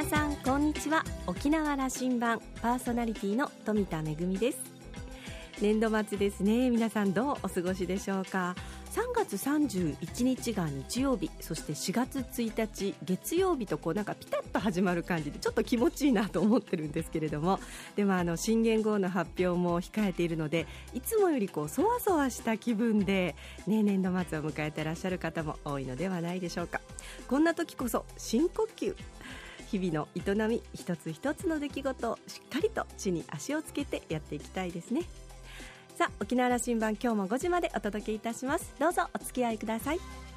皆さんこんにちは。沖縄羅針盤パーソナリティの富田恵です。年度末ですね。皆さんどうお過ごしでしょうか。3月31日が日曜日。そして4月1日月曜日とこうなんかピタッと始まる感じでちょっと気持ちいいなと思ってるんですけれども。でもあの新元号の発表も控えているのでいつもよりこうそわそわした気分で、ね、年度末を迎えてらっしゃる方も多いのではないでしょうか。こんな時こそ深呼吸。日々の営み一つ一つの出来事をしっかりと地に足をつけてやっていきたいですね。さあ沖縄羅針盤今日も5時までお届けいたします。どうぞお付き合いください。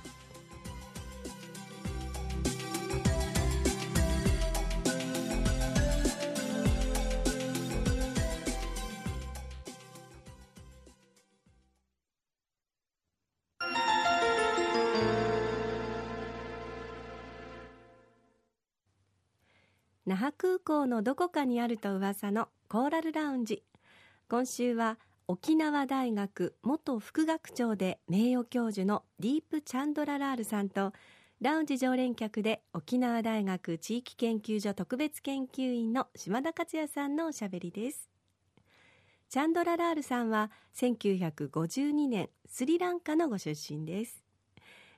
港のどこかにあると噂のコーラルラウンジ。今週は沖縄大学元副学長で名誉教授のディープ・チャンドララールさんとラウンジ常連客で沖縄大学地域研究所特別研究員の島田克也さんのおしゃべりです。チャンドララールさんは1952年スリランカのご出身です。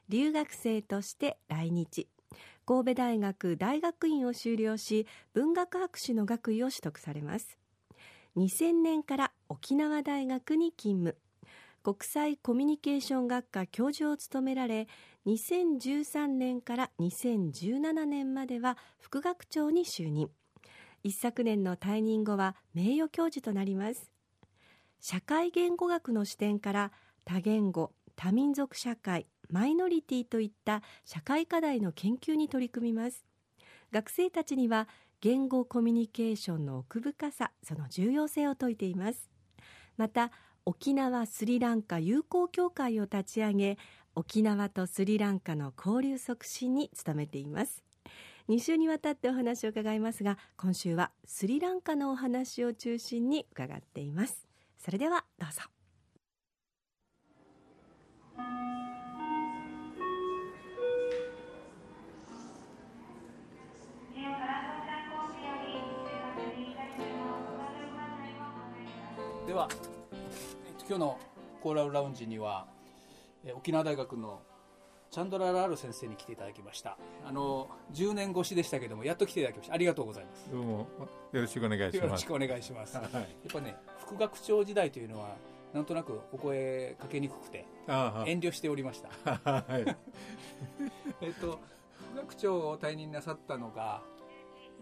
留学生として来日。神戸大学大学院を修了し文学博士の学位を取得されます。2000年から沖縄大学に勤務。国際コミュニケーション学科教授を務められ2013年から2017年までは副学長に就任。一昨年の退任後は名誉教授となります。社会言語学の視点から多言語多民族社会マイノリティといった社会課題の研究に取り組みます。学生たちには言語コミュニケーションの奥深さその重要性を説いています。また沖縄スリランカ友好協会を立ち上げ沖縄とスリランカの交流促進に努めています。2週にわたってお話を伺いますが今週はスリランカのお話を中心に伺っています。それではどうぞ。は、えっと、今日のコーラルラウンジにはえ沖縄大学のチャンドラ・ラール先生に来ていただきました。あの10年越しでしたけどもやっと来ていただきました。ありがとうございます。どうも。よろしくお願いします。よろしくお願いします、はい。やっぱね副学長時代というのはなんとなくお声かけにくくてあ遠慮しておりました。あ はい、えっと副学長を退任なさったのが、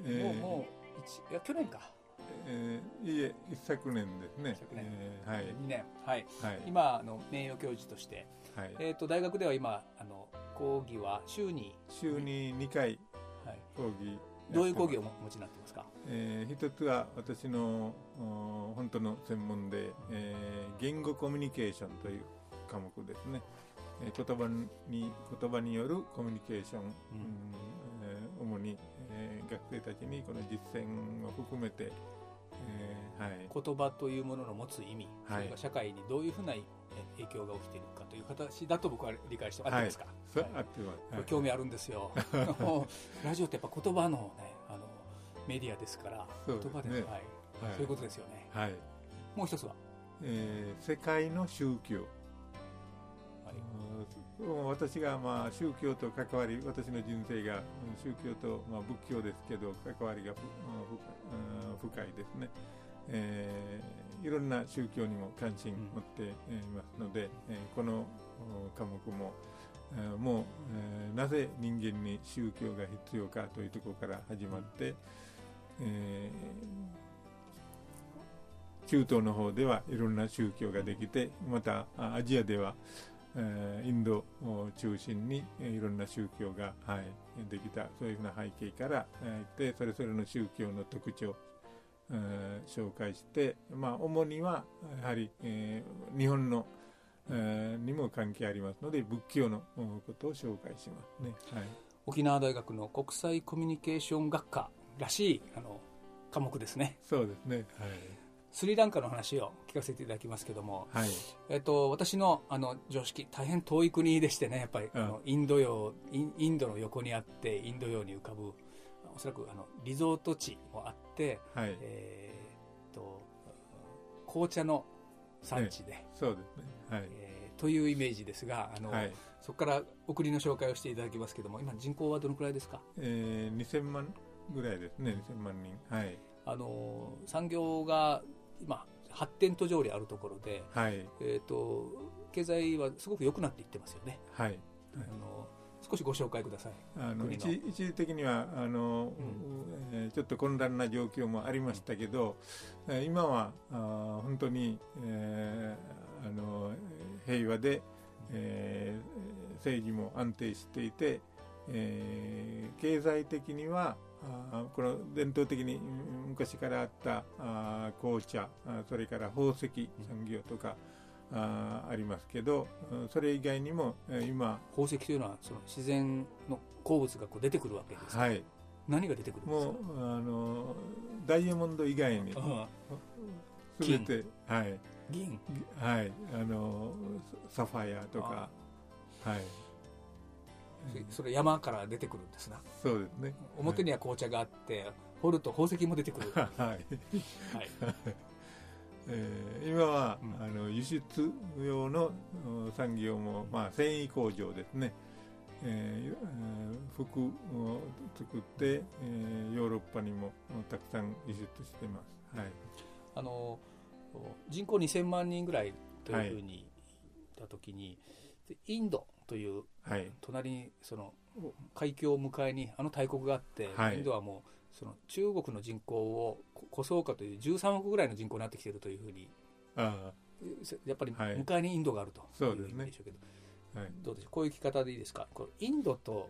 えー。もうもう一いや去年かえーいえ一昨年ですね。一昨年。えーはい。2年。はい。はい。今あの名誉教授として、はい。えっと大学では今あの講義は週に、週に2回はい、講義どういう講義をを、お持ちになってますか？えー一つは私のお本当の専門で、えー言語コミュニケーションという科目ですね、えー言葉に言葉によるコミュニケーション、うん。えー主に、えー学生たちにこの実践を含めて、えーはい。言葉というものの持つ意味、はい。それが社会にどういうふうなえ影響が起きているかという形だと僕は理解して合ってはい。ます。か、はい。はい興味あるんですよ。ラジオってやっぱ言葉のねあのメディアですから言葉で、はい。はい。そういうことですよね。はい。もう一つは、えー世界の宗教、私がまあ宗教と関わり私の人生がうん宗教とまあ仏教ですけど関わりが深いですね、えーいろんな宗教にも関心持ってえーいますので、えーこのお科目も、えーもう、えーなぜ人間に宗教が必要かというところから始まって、えー中東の方ではいろんな宗教ができてまたあアジアでは、えーインドを中心にえーいろんな宗教が、はい、できたそういうふうな背景から、えーでそれぞれの宗教の特徴、えー紹介して、まあ、主にはやはり、えー日本の、えーにも関係ありますので仏教のおことを紹介しますね。はい沖縄大学の国際コミュニケーション学科らしいあの科目ですねそうですね。スリランカの話を聞かせていただきますけども、はい。はい。えっと、私のあの常識大変遠い国でしてねやっぱり、うんあのインド洋インインドの横にあってインド洋に浮かぶおそらくあのリゾート地もあって、はい、えー、と紅茶の産地で、そうですね。はい。えーというイメージですがあの、はい。そこから送りの紹介をしていただきますけども今人口はどのくらいですか？えー、2000万ぐらいですね、2000万人。はい。あの産業が今発展途上にあるところで、はい。えー、と経済はすごく良くなっていってますよね、はい。あの少しご紹介くださいあの一一時的にはあの、うえーちょっと混乱な状況もありましたけど、えー今はあー本当に、えーあの平和で、えー政治も安定していて、えー経済的にはあーこの伝統的にうん昔からあったあー紅茶それから宝石産業とか、あーありますけどうんそれ以外にもえー今宝石というのはその自然の鉱物がこう出てくるわけですか、はい。何が出てくるんですか？もうあのダイヤモンド以外にあすべてはい。銀。はい。あのサファイアとかはいそそれ山から出てくるんですな。そうですね。表には紅茶があって掘ると宝石も出てくる、ははい、い、えー今は、うん。あの輸出用のうん産業も、まあ、繊維工場ですね、えーえー服を作って、えーヨーロッパにもうんたくさん輸出してます。はい。あの人口2000万人ぐらいというふうに言った時に、でインドというはい。隣にその海峡を迎えにあの大国があって、はい。インドはもうその中国の人口をここそうかという13億ぐらいの人口になってきているというふうにあやっぱりはい。迎えにインドがあるとそう意味でしょうけど、あはい。どうでしょう？こういう聞き方でいいですか？こうインドと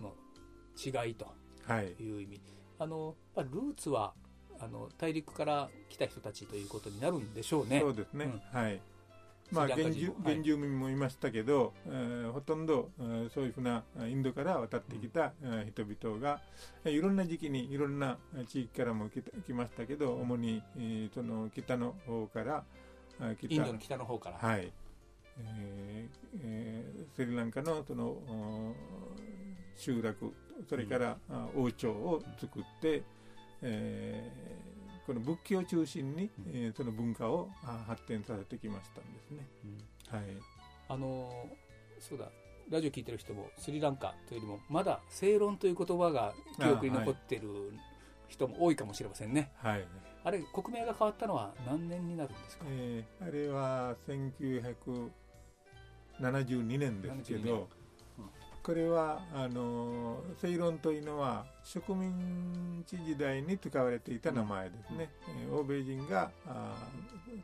の違いとはいいう意味。あのルーツはあの大陸から来た人たちということになるんでしょうね。そうですね、はい。まあ、スリランカ原住人もはい。原住民もいましたけど、えーほとんど、えーそういうふうなえーインドから渡ってきた、えー人々が、えーいろんな時期にいろんなえー地域からも来た来ましたけど、主に、えーその北の方からあー来た。インドの北の方から、はい。えーえースリランカのそのお集落それから、あ王朝を作って、えーこの仏教を中心に、えーその文化をあ発展させてきましたんですね。うん。はい、あのそうだ。ラジオ聞いてる人もスリランカというよりもまだ正論という言葉が記憶に残ってる人も多いかもしれませんね。はい。あれ国名が変わったのは何年になるんですか？えーあれは1972年ですけ72年ど、うんこれはあのセイロンというのは植民地時代に使われていた名前ですね、えー欧米人が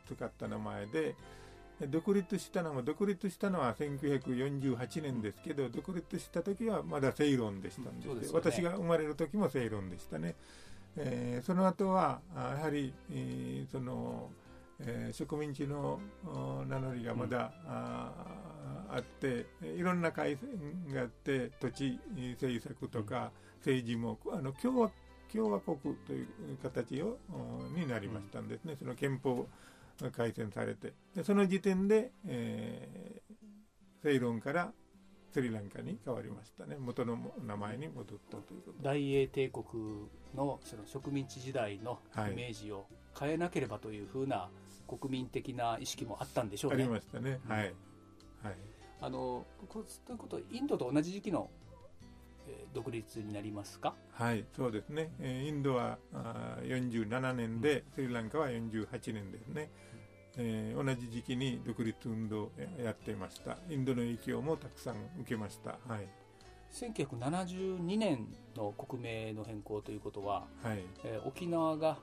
使った名前でで独立したのも独立したのは1948年ですけど独立した時はまだセイロンでしたんです,、うんね。私が生まれる時もセイロンでしたね、えーその後はあやはり、えーその、えー植民地のお名乗りがまだ、あーあっていろんな改戦があって土地政策とか政治もあの共和共和国という形をおになりましたんですね、その憲法が改正されて。でその時点で、えーセイロンからスリランカに変わりましたね。元の名前に戻ったということ。大英帝国のその植民地時代のはいイメージを変えなければというふうな国民的な意識もあったんでしょうありね。ましたね、はい。はい。あのこということはインドと同じ時期の、えー独立になりますか？はい、そうですね、えーインドはあー47年で、スリランカは48年ですね、えー同じ時期に独立運動をやっていました、インドの影響もたくさん受けました。はい。1972年の国名の変更ということは、はい。えー沖縄が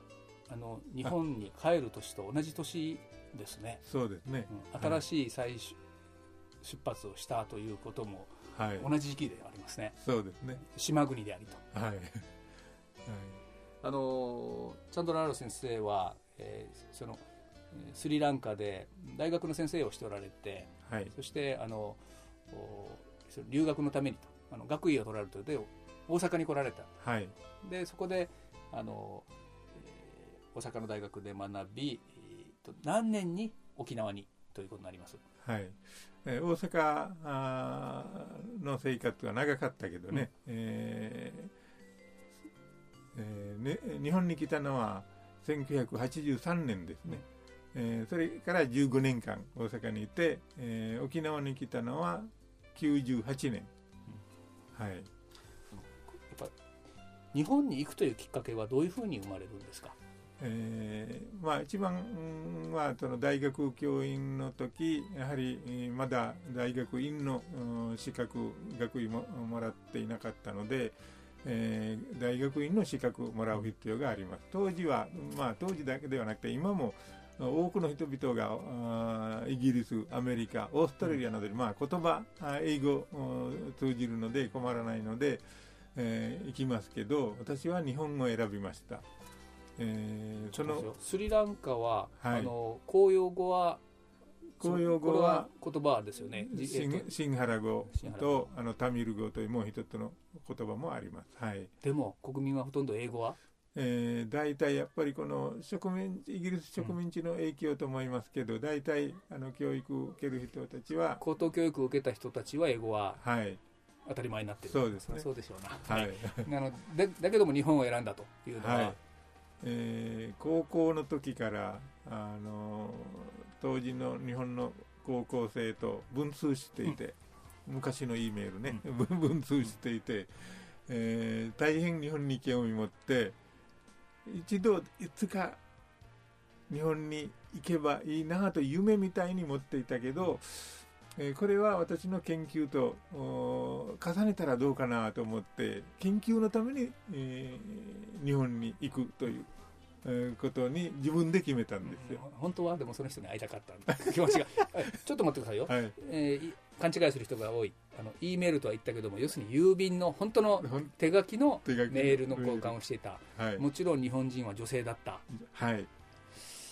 あの日本に帰る年と同じ年ですね、そうですね、うん。新しい再出出発をしたということもはい、同じ時期でありますね。そうですね、島国でありと。はい、はい、あのチャンドラーロ先生は、えーそのえースリランカで大学の先生をしておられてはい、そしてあのおその留学のためにとあの学位を取られてで大阪に来られた。はい、でそこであの、えー大阪の大学で学び、えーと何年に沖縄にということになります。はい、えー大阪あーの生活は長かったけどね、えーえーね、日本に来たのは1983年ですね、えーそれから15年間大阪にいて、えー沖縄に来たのは98年、はい。やっぱ日本に行くというきっかけはどういうふうに生まれるんですか？えーまあ、一番うんはその大学教員の時やはりえーまだ大学院のうん資格学位ももらっていなかったので、えー大学院の資格をもらう必要があります当時は、まあ、当時だけではなくて今も多くの人々がイギリス、アメリカ、オーストラリアなどに、まあ、言葉、あ英語うん通じるので困らないので、えー行きますけど私は日本語を選びました。えーそのスリランカは、はい。あの公用語は公用語は言葉ですよね。じシンえっとシンハラ語とあのタミル語というもう一つの言葉もあります。はい。でも国民はほとんど英語は？えー、大体やっぱりこの植民イギリス植民地の影響と思いますけど、大体あの教育を受ける人たちは、高等教育を受けた人たちは英語ははい、当たり前になってる。そうですね。そうでしょうな、はい、なのでだけども日本を選んだというのは、はいえー高校の時からあの当時の日本の高校生と文通していて、昔の E メールね、文 文通していて、えー大変日本に興味持って一度いつか日本に行けばいいなと夢みたいに持っていたけど、えーこれは私の研究とお重ねたらどうかなと思って研究のために、えー日本に行くという、えーことに自分で決めたんですよ。本当はでもその人に会いたかった 気持ちが。はいちょっと待ってくださいよ、はい、えーい勘違いする人が多い。あの E メールとは言ったけども要するに郵便の本当の手書きの。メールの交換をしていた。はい、もちろん日本人は女性だった。はい、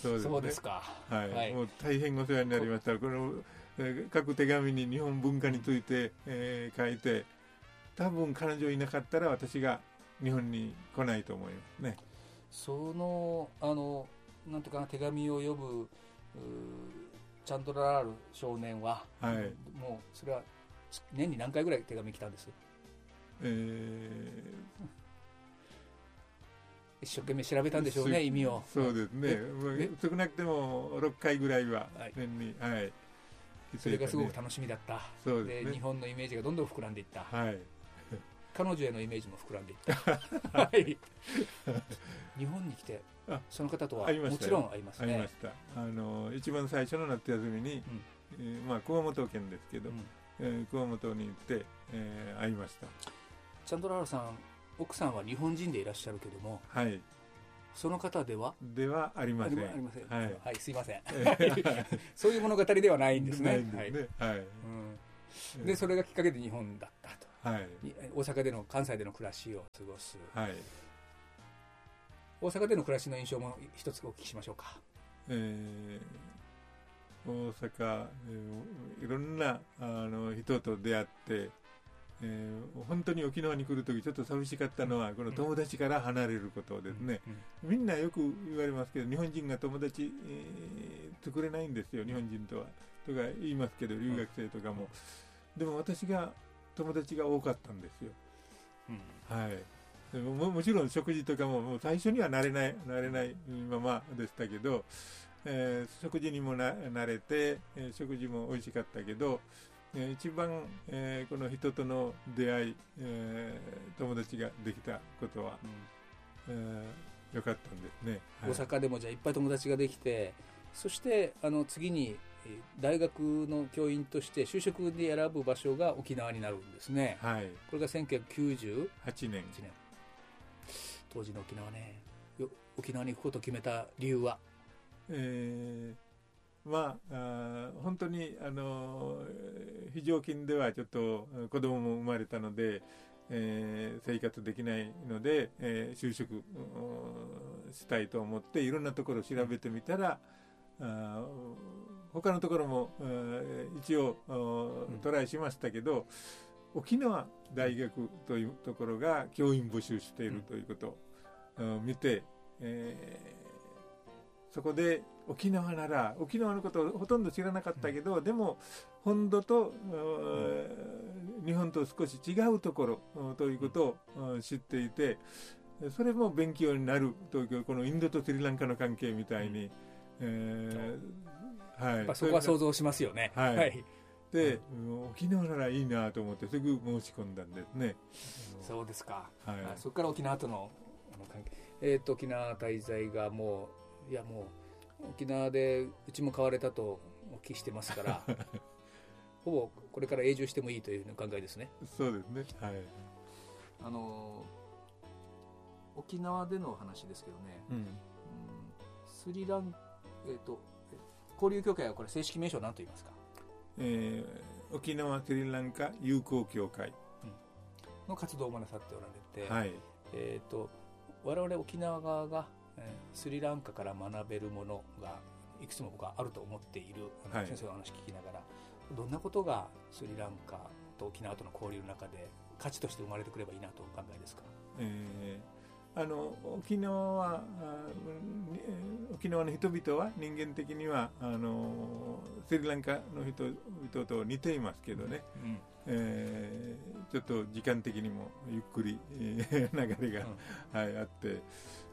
そうですね。そうですか。はい、はい。もう大変お世話になりました。この、えー各手紙に日本文化について、えー書いて、多分彼女いなかったら私が日本に来ないと思いますね。そのあのなんていうかな手紙を読むチャンドラール少年は、はい。もうそれは年に何回ぐらい手紙来たんです？え一生懸命調べたんーでしょうね意味を。そうですね。少なくても6回ぐらいははい。年に、はい。それがすごく楽しみだった。そうです日本のイメージがどんどん膨らんでいった。はい。彼女へのイメージも膨らんでいった。はい。日本に来てあその方とはもちろん会いますね。ありました。あの、一番最初の夏休みに、えーまあ、熊本県ですけど、うん。えー熊本に行って、えー会いました。チャンドラールさん奥さんは日本人でいらっしゃるけどもはい。その方では？ではありません。ありませんはい。はい、すいません そういう物語ではないんですねないんですはいね。はい。うん、でそれがきっかけで日本だったとはい。に大阪での関西での暮らしを過ごすはい。大阪での暮らしの印象も一つお聞きしましょうかえー大阪、えーいろんなあの人と出会って、えー本当に沖縄に来るときちょっと寂しかったのは、この友達から離れることですね。うんみんなよく言われますけど、日本人が友達、えー作れないんですよ、日本人とは。とか言いますけど、留学生とかも。でも私が友達が多かったんですよ。うんはい。ももちろん食事とかももう最初には慣れない慣れないままでしたけど、えー食事にもな慣れて、えー食事も美味しかったけど、えー一番、えーこの人との出会い、えー友達ができたことは、えー良かったんですね。はい。大阪でもじゃあいっぱい友達ができてそしてあの次にえー大学の教員として就職で選ぶ場所が沖縄になるんですね。はい。これが1998 8年。年。当時の沖縄ね。よ沖縄に行くことを決めた理由は？えーまあ、あー本当に、あのー非常勤ではちょっと子供も生まれたので、えー生活できないので、えー就職うんしたいと思っていろんなところを調べてみたら、あー他のところも、えー一応、トライしましたけど、沖縄大学というところが教員募集しているということを、うん見て、えーそこで沖縄なら沖縄のことをほとんど知らなかったけど、でも本土と、日本と少し違うところうんということをうん。知っていてそれも勉強になるとこのインドとスリランカの関係みたいに、えーはい、そこは想像しますよね。はい、はい。で、沖縄ならいいなと思ってすぐ申し込んだんですね。そうですか。はい、そこから沖縄との関係。えっ、ー、と沖縄滞在がもういやもう沖縄でうちも買われたとお聞きしてますから。ほぼこれから永住してもいいという考えですね。そうですね。はい。あの沖縄での話ですけどね。うん、スリランえっ、ー、と交流協会はこれ正式名称何と言いますか？えー、沖縄スリランカ友好協会、の活動をなさっておられて、はい、えーと、我々沖縄側が、えー、スリランカから学べるものがいくつも僕はあると思っている、はい、先生の話聞きながらどんなことがスリランカと沖縄との交流の中で価値として生まれてくればいいなとお考えですか、えーあの沖縄は沖縄の人々は人間的にはあのスリランカの人々と似ていますけどね、うん、えー、ちょっと時間的にもゆっくり、えー、流れが、うん、はい、あって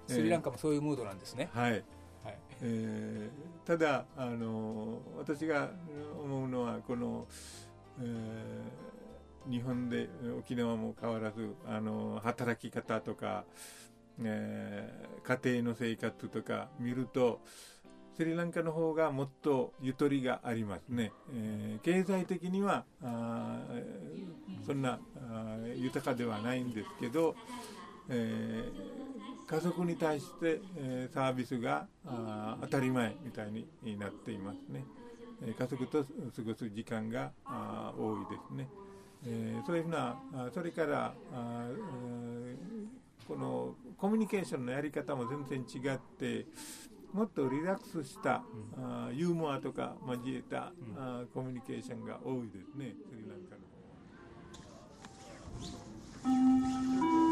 スリランカもそういうムードなんですね。はい。はい、えー、ただあの私が思うのはこの、えー、日本で沖縄も変わらずあの働き方とか、えー、家庭の生活とか見るとスリランカの方がもっとゆとりがありますね、えー、経済的にはあそんなあ豊かではないんですけど、えー、家族に対して、えー、サービスがあ当たり前みたいになっていますね、えー、家族と過ごす時間があ多いですね、えー、そういうふうなそれからあこのコミュニケーションのやり方も全然違ってもっとリラックスした、うん、あユーモアとか交えた、うん、あコミュニケーションが多いですね。スリランカの方は。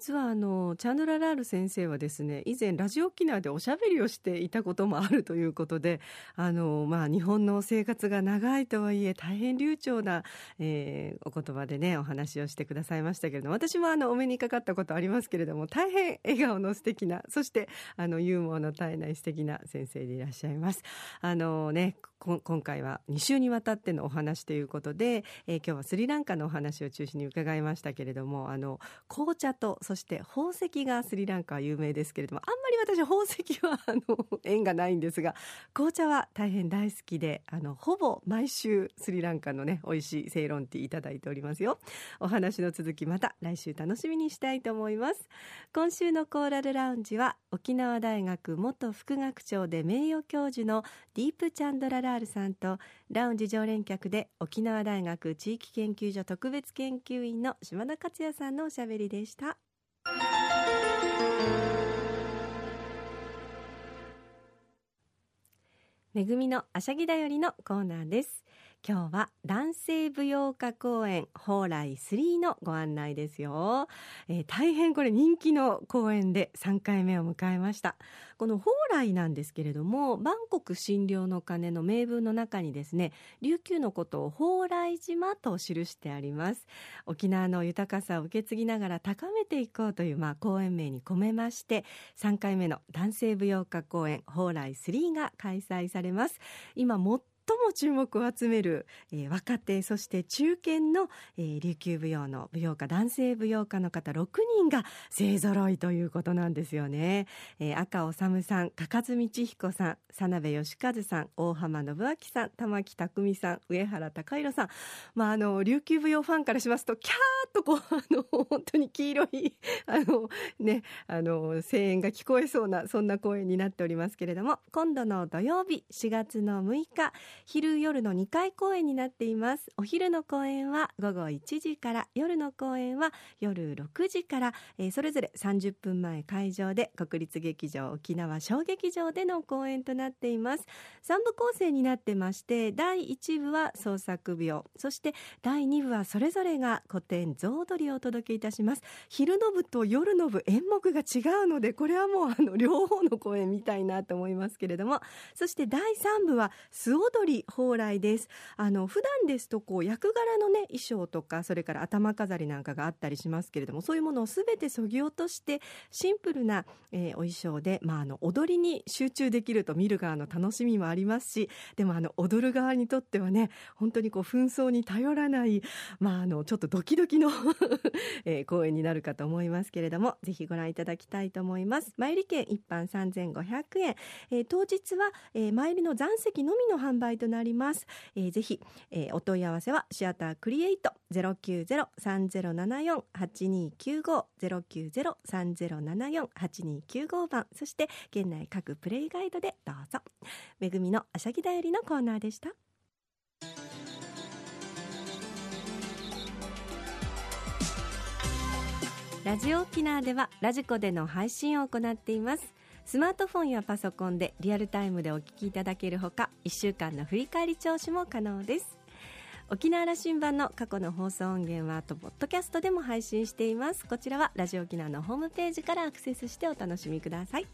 実はあのチャンドララール先生はですね以前ラジオ沖縄でおしゃべりをしていたこともあるということであの、まあ、日本の生活が長いとはいえ大変流暢な、えー、お言葉でねお話をしてくださいましたけれども私もあのお目にかかったことありますけれども大変笑顔の素敵なそしてあのユーモアの絶えない素敵な先生でいらっしゃいます。あのね今回は2週にわたってのお話ということで、えー、今日はスリランカのお話を中心に伺いましたけれどもあの紅茶とそして宝石がスリランカは有名ですけれどもあんまり私宝石はあの縁がないんですが紅茶は大変大好きであのほぼ毎週スリランカのね美味しいセイロンティーいただいておりますよ。お話の続きまた来週楽しみにしたいと思います。今週のコーラルラウンジは沖縄大学元副学長で名誉教授のディープチャンドララールさんとラウンジ常連客で沖縄大学地域研究所特別研究員の島田克也さんのおしゃべりでした。恵みのあしゃぎだよりのコーナーです。今日は男性舞踊家公演蓬莱3のご案内ですよ、えー、大変これ人気の公演で3回目を迎えました。この蓬莱なんですけれどもバンコク診療の鐘の名文の中にですね琉球のことを蓬莱島と記してあります。沖縄の豊かさを受け継ぎながら高めていこうというまあ公演名に込めまして3回目の男性舞踊家公演蓬莱3が開催されます。今最も注目を集める、えー、若手そして中堅の、えー、琉球舞踊の舞踊家男性舞踊家の方6人が勢ぞろいということなんですよね、えー、赤尾治さん加賀津道彦さん佐鍋義和さん大浜信明さん玉木匠さん上原隆弘さん、まあ、あの琉球舞踊ファンからしますとキャーッとこうあの本当に黄色いあの、ね、あの声援が聞こえそうなそんな公演になっておりますけれども今度の土曜日4月の6日昼夜の2回公演になっています。お昼の公演は午後1時から夜の公演は夜6時から、えー、それぞれ30分前会場で国立劇場沖縄小劇場での公演となっています。3部構成になってまして第1部は創作舞踊そして第2部はそれぞれが古典象踊りをお届けいたします。昼の部と夜の部演目が違うのでこれはもうあの両方の公演みたいなと思いますけれどもそして第3部は素踊鳥蓬莱です。あの普段ですとこう役柄のね衣装とかそれから頭飾りなんかがあったりしますけれどもそういうものをすべてそぎ落としてシンプルな、えー、お衣装で、まあ、あの踊りに集中できると見る側の楽しみもありますしでもあの踊る側にとってはね本当にこう紛争に頼らない、まあ、あのちょっとドキドキの えー、公演になるかと思いますけれどもぜひご覧いただきたいと思います。前売り券一般3500円、えー、当日は、えー、前売りの残席のみの販売となります、えー、ぜひ、えー、お問い合わせはシアタークリエイト090-3074-8295 090-3074-8295番。そして県内各プレイガイドでどうぞ。めぐみのあしゃぎだよりのコーナーでした。ラジオ沖縄ではラジコでの配信を行っています。スマートフォンやパソコンでリアルタイムでお聞きいただけるほか1週間の振り返り聴取も可能です。沖縄羅針盤の過去の放送音源はあとポッドキャストでも配信しています。こちらはラジオ沖縄のホームページからアクセスしてお楽しみください。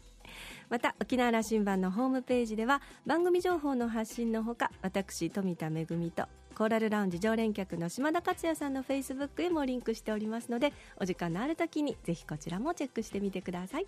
また沖縄羅針盤のホームページでは番組情報の発信のほか私富田恵とコーラルラウンジ常連客の島田克也さんのフェイスブックへもリンクしておりますのでお時間のある時にぜひこちらもチェックしてみてください。